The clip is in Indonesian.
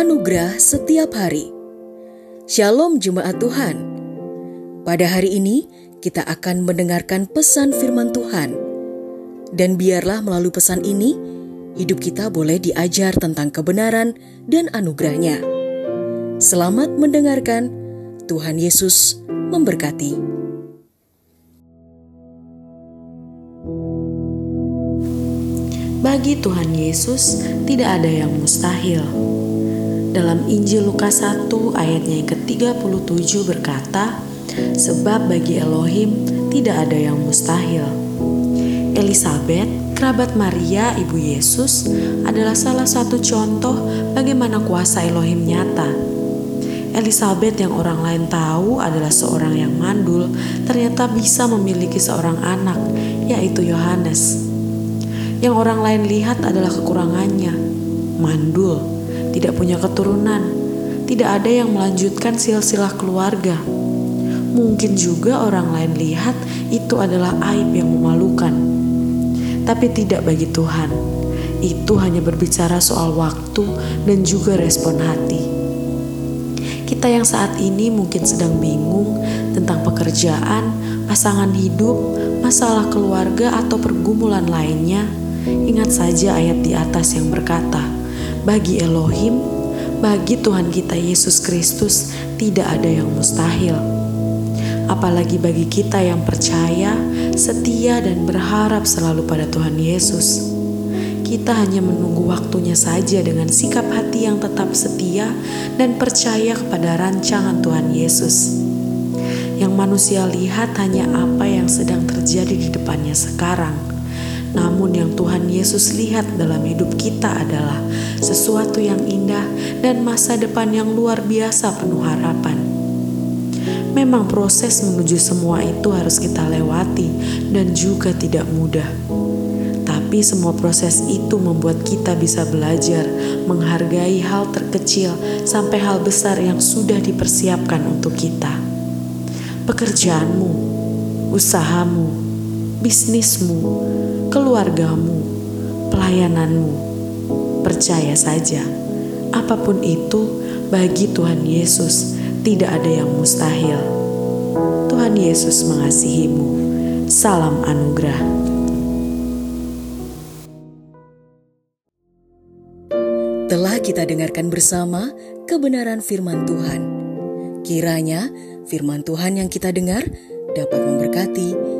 Anugerah setiap hari. Shalom jemaat Tuhan. Pada hari ini kita akan mendengarkan pesan firman Tuhan. Dan biarlah melalui pesan ini hidup kita boleh diajar tentang kebenaran dan anugerahnya. Selamat mendengarkan. Tuhan Yesus memberkati. Bagi Tuhan Yesus tidak ada yang mustahil. Dalam Injil Lukas 1 ayatnya yang ke-37 berkata, Sebab bagi Elohim tidak ada yang mustahil. Elizabeth, kerabat Maria, ibu Yesus, adalah salah satu contoh bagaimana kuasa Elohim nyata. Elizabeth yang orang lain tahu adalah seorang yang mandul, ternyata bisa memiliki seorang anak, yaitu Yohanes. Yang orang lain lihat adalah kekurangannya, mandul, tidak punya keturunan, tidak ada yang melanjutkan silsilah keluarga. Mungkin juga orang lain lihat itu adalah aib yang memalukan, tapi tidak bagi Tuhan. Itu hanya berbicara soal waktu dan juga respon hati. Kita yang saat ini mungkin sedang bingung tentang pekerjaan, pasangan hidup, masalah keluarga, atau pergumulan lainnya. Ingat saja ayat di atas yang berkata, "Bagi Elohim, bagi Tuhan kita Yesus Kristus, tidak ada yang mustahil." Apalagi bagi kita yang percaya, setia, dan berharap selalu pada Tuhan Yesus kita hanya menunggu waktunya saja dengan sikap hati yang tetap setia dan percaya kepada rancangan Tuhan Yesus. Yang manusia lihat hanya apa yang sedang terjadi di depannya sekarang. Namun yang Tuhan Yesus lihat dalam hidup kita adalah sesuatu yang indah dan masa depan yang luar biasa penuh harapan. Memang proses menuju semua itu harus kita lewati dan juga tidak mudah tapi semua proses itu membuat kita bisa belajar menghargai hal terkecil sampai hal besar yang sudah dipersiapkan untuk kita. Pekerjaanmu, usahamu, bisnismu, keluargamu, pelayananmu. Percaya saja, apa pun itu bagi Tuhan Yesus tidak ada yang mustahil. Tuhan Yesus mengasihimu. Salam anugerah. Telah kita dengarkan bersama kebenaran firman Tuhan. Kiranya firman Tuhan yang kita dengar dapat memberkati,